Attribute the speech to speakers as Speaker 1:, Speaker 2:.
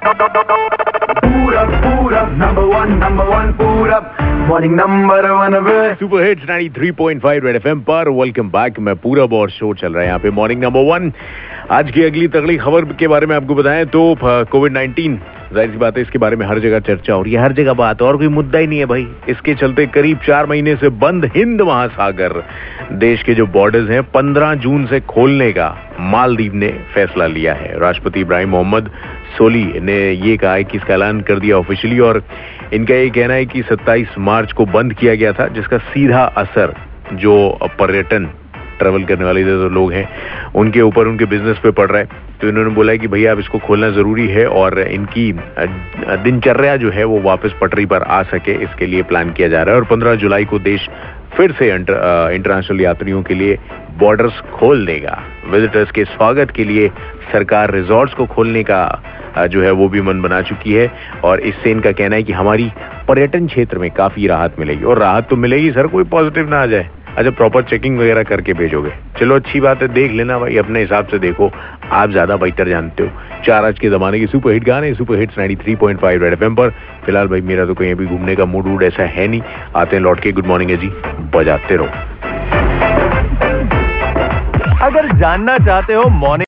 Speaker 1: Purab, Purab, number one, number one, Purab. Morning number one
Speaker 2: super hits 93.5 red FM पर welcome back मैं पूरब और show चल रहा यहाँ पे मॉर्निंग नंबर वन आज की अगली तगड़ी खबर के बारे में आपको बताएँ तो कोविड 19 ज़ाहिर सी बात है इसके बारे में हर जगह चर्चा हो रही है हर जगह बात और कोई मुद्दा ही नहीं है भाई। इसके चलते करीब चार महीने से बंद हिंद महासागर देश के जो बॉर्डर्स हैं 15 जून से खोलने का मालदीव ने फैसला लिया है। राष्ट्रपति इब्राहिम मोहम्मद सोली ने ये कहा है कि इसका ऐलान कर दिया ऑफिशियली और इनका ये कहना है कि 27 मार्च को बंद किया गया था, जिसका सीधा असर जो पर्यटन ट्रेवल करने वाले जो लोग हैं, उनके ऊपर उनके बिज़नेस पे पड़ रहा है। तो इन्होंने बोला है कि भैया, अब इसको खोलना ज़रूरी है और इनकी दिनचर्या जो है वो वापस पटरी पर आ सके, इसके लिए प्लान किया जा रहा है। और 15 जुलाई को देश फिर से इंटरनेशनल यात्रियों के लिए बॉर्डर्स खोल देगा। विजिटर्स के स्वागत के लिए सरकार रिजॉर्ट्स को खोलने का जो है वो भी मन बना चुकी है और इससे इनका कहना है कि हमारी पर्यटन क्षेत्र में काफ़ी राहत मिलेगी। और राहत तो मिलेगी, सर, कोई पॉजिटिव ना आ जाए। अच्छा प्रॉपर चेकिंग वगैरह करके भेजोगे। चलो, अच्छी बात है, देख लेना भाई, अपने हिसाब से देखो। आप ज़्यादा बेहतर जानते हो। चार आज के जमाने की सुपर हिट गाने सुपर हिट्स 93.5 रेड एफएम पर। फ़िलहाल भाई, मेरा तो कहीं अभी घूमने का मूड वूड ऐसा है नहीं। आते हैं, लौट के गुड मॉर्निंग है जी बजाते रहो।
Speaker 3: अगर जानना चाहते हो मॉर्निंग